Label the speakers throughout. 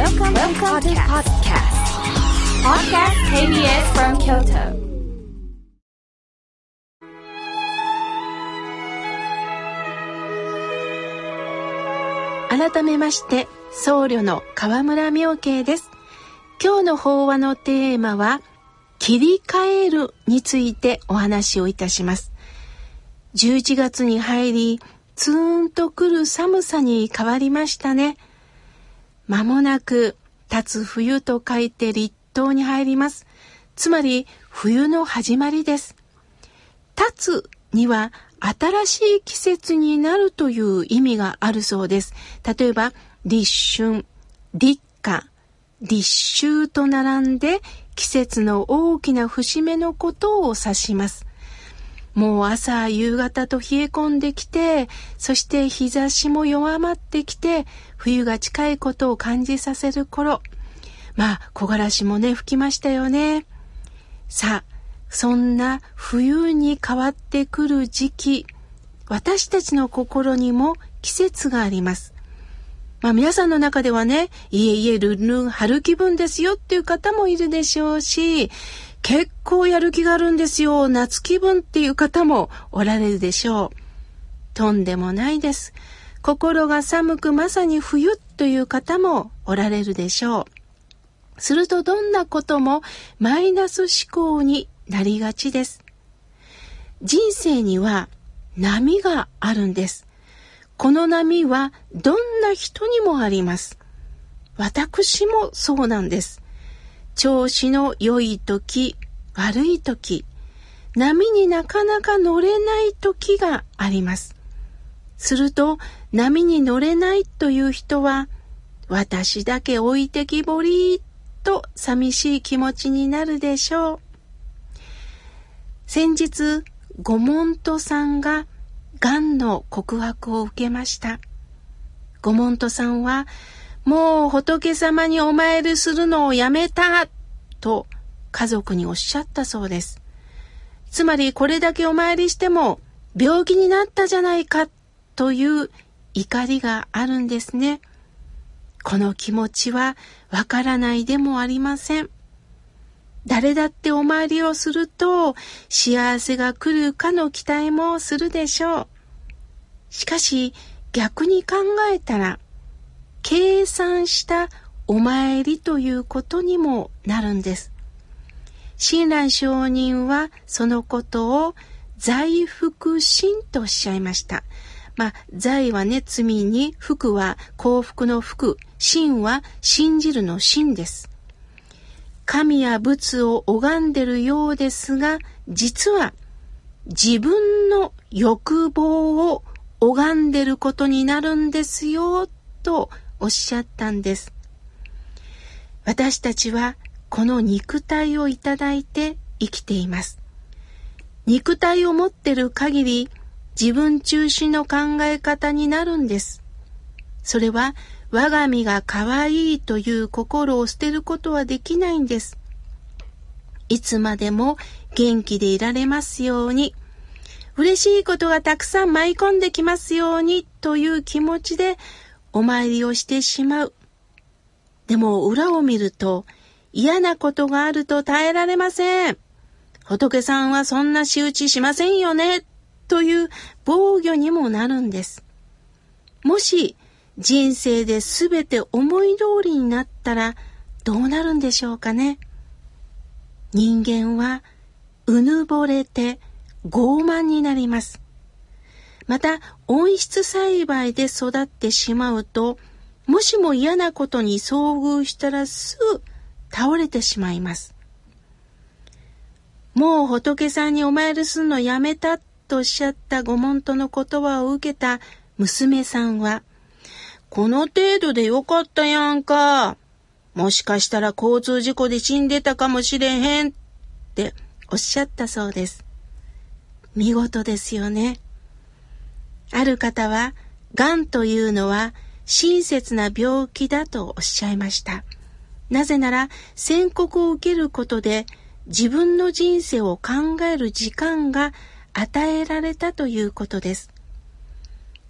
Speaker 1: Welcome, Welcome to podcast. Podcast KBS from Kyoto.
Speaker 2: 改めまして僧侶の河村明慶です今日の法話のテーマは切り替えるについてお話をいたします11月に入りツーンとくる寒さに変わりましたね間もなく立つ冬と書いて立冬に入りますつまり冬の始まりです立つには新しい季節になるという意味があるそうです。例えば、立春、立夏、立秋と並んで季節の大きな節目のことを指します。もう朝、夕方と冷え込んできて、そして日差しも弱まってきて、冬が近いことを感じさせる頃。まあ、木枯らしもね、吹きましたよね。さあ、そんな冬に変わってくる時期、私たちの心にも季節があります。まあ皆さんの中ではね、いえいえ、ルンルン春気分ですよっていう方もいるでしょうし、結構やる気があるんですよ、夏気分っていう方もおられるでしょう。とんでもないです。心が寒くまさに冬という方もおられるでしょう。するとどんなこともマイナス思考になりがちです。人生には波があるんです。この波はどんな人にもあります。私もそうなんです。調子の良い時、悪い時、波になかなか乗れない時があります。すると波に乗れないという人は私だけ置いてきぼりと寂しい気持ちになるでしょう。先日、ゴモントさんが癌の告白を受けました。ゴモントさんは、もう仏様にお参りするのをやめたと家族におっしゃったそうです。つまりこれだけお参りしても病気になったじゃないかという怒りがあるんですね。この気持ちはわからないでもありません。誰だってお参りをすると幸せが来るかの期待もするでしょう。しかし逆に考えたら計算したお参りということにもなるんです。親鸞上人はそのことを財福心とおっしゃいました。まあ、財はね、罪に、福は幸福の福、心は信じるの心です。神や仏を拝んでるようですが、実は自分の欲望を拝んでることになるんですよ、とおっしゃったんです。私たちはこの肉体をいただいて生きています。肉体を持ってる限り自分中心の考え方になるんです。それは我が身が可愛いという心を捨てることはできないんです。いつまでも元気でいられますように、嬉しいことがたくさん舞い込んできますようにという気持ちでお参りをしてしまう。でも裏を見ると嫌なことがあると耐えられません。仏さんはそんな仕打ちしませんよねという防御にもなるんです。もし人生で全て思い通りになったらどうなるんでしょうかね。人間はうぬぼれて傲慢になります。また温室栽培で育ってしまうともしも嫌なことに遭遇したらすぐ倒れてしまいます。もう仏さんにお参りするのやめたとおっしゃったご門徒の言葉を受けた娘さんはこの程度でよかったやんか。もしかしたら交通事故で死んでたかもしれへんっておっしゃったそうです。見事ですよね。ある方は、癌というのは親切な病気だとおっしゃいました。なぜなら宣告を受けることで自分の人生を考える時間が与えられたということです。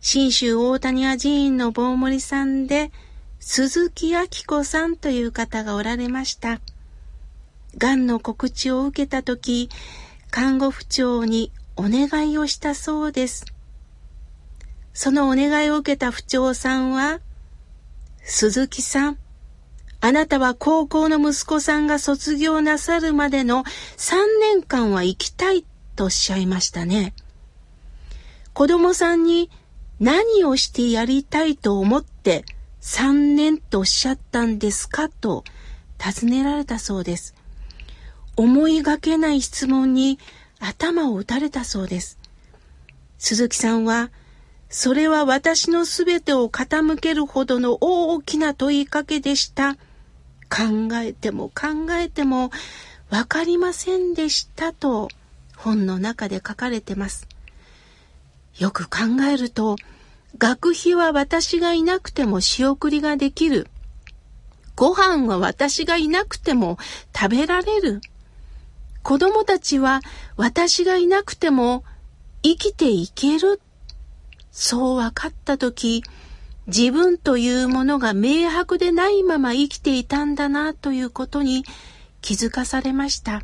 Speaker 2: 信州大谷屋寺院の棒森さんで鈴木明子さんという方がおられました。癌の告知を受けたとき、看護婦長にお願いをしたそうです。そのお願いを受けた婦長さんは、鈴木さん、あなたは高校の息子さんが卒業なさるまでの3年間は生きたいとおっしゃいましたね。子供さんに何をしてやりたいと思って3年とおっしゃったんですかと尋ねられたそうです。思いがけない質問に頭を打たれたそうです。鈴木さんは、それは私のすべてを傾けるほどの大きな問いかけでした。考えても考えてもわかりませんでしたと本の中で書かれてます。よく考えると、学費は私がいなくても仕送りができる。ご飯は私がいなくても食べられる。子供たちは私がいなくても生きていける。そう分かったとき、自分というものが明白でないまま生きていたんだなということに気づかされました。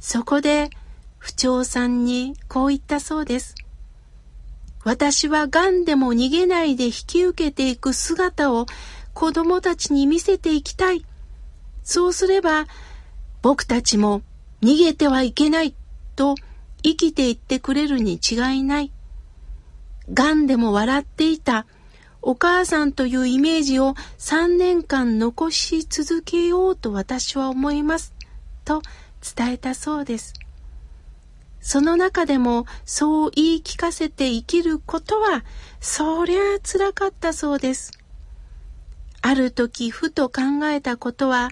Speaker 2: そこで、不長さんにこう言ったそうです。私は癌でも逃げないで引き受けていく姿を子供たちに見せていきたい。そうすれば、僕たちも逃げてはいけないと生きていってくれるに違いない。癌でも笑っていたお母さんというイメージを3年間残し続けようと私は思います。と伝えたそうです。その中でもそう言い聞かせて生きることはそりゃあ辛かったそうです。ある時ふと考えたことは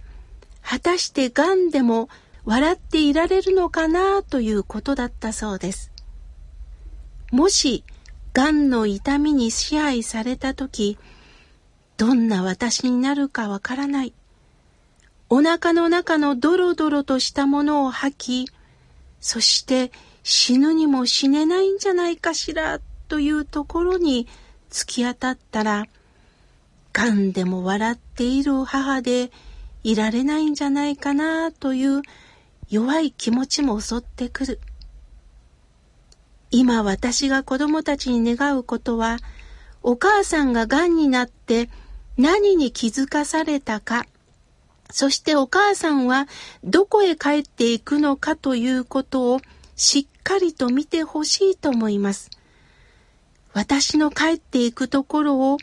Speaker 2: 果たして癌でも笑っていられるのかなということだったそうです。もし癌の痛みに支配された時、どんな私になるかわからない。お腹の中のドロドロとしたものを吐き、そして死ぬにも死ねないんじゃないかしらというところに突き当たったら、癌でも笑っている母でいられないんじゃないかなという弱い気持ちも襲ってくる。今私が子供たちに願うことは、お母さんが癌になって何に気づかされたか、そしてお母さんはどこへ帰っていくのかということをしっかりと見てほしいと思います。私の帰っていくところを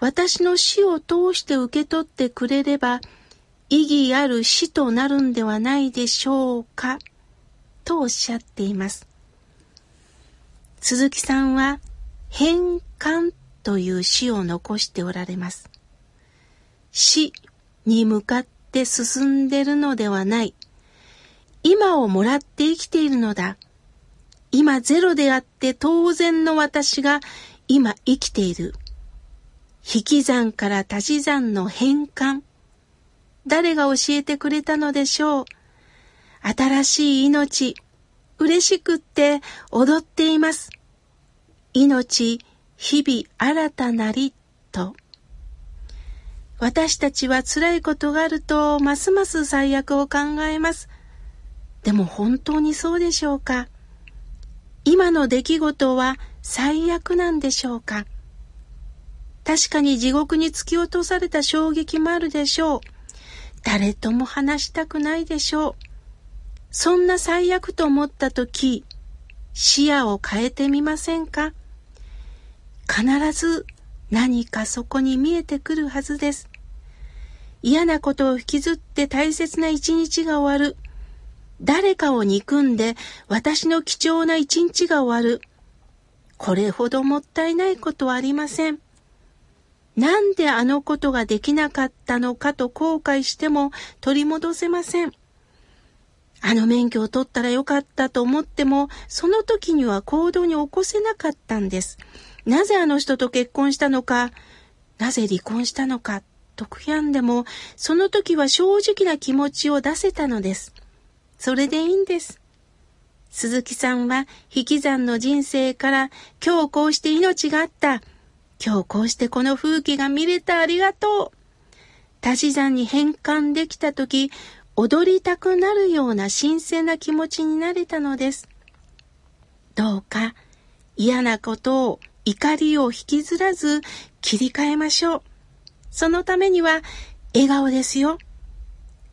Speaker 2: 私の死を通して受け取ってくれれば意義ある死となるんではないでしょうかとおっしゃっています。鈴木さんは変換という詩を残しておられます。死に向かって進んでるのではない。今をもらって生きているのだ。今ゼロであって当然の私が今生きている。引き算から足し算の変換。誰が教えてくれたのでしょう。新しい命、嬉しくって踊っています。命、日々新たなりと。私たちは辛いことがあると、ますます最悪を考えます。でも本当にそうでしょうか？今の出来事は最悪なんでしょうか？確かに地獄に突き落とされた衝撃もあるでしょう。誰とも話したくないでしょう。そんな最悪と思った時、視野を変えてみませんか？必ず何かそこに見えてくるはずです。嫌なことを引きずって大切な一日が終わる。誰かを憎んで私の貴重な一日が終わる。これほどもったいないことはありません。なんであのことができなかったのかと後悔しても取り戻せません。あの免許を取ったらよかったと思っても、その時には行動に起こせなかったんです。なぜあの人と結婚したのか、なぜ離婚したのか、と悔やんでも、その時は正直な気持ちを出せたのです。それでいいんです。鈴木さんは引き算の人生から今日こうして命があった。今日こうしてこの風景が見れたありがとう。足し算に変換できた時、踊りたくなるような新鮮な気持ちになれたのです。どうか嫌なことを怒りを引きずらず切り替えましょう。そのためには笑顔ですよ。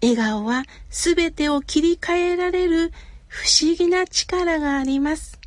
Speaker 2: 笑顔は全てを切り替えられる不思議な力があります。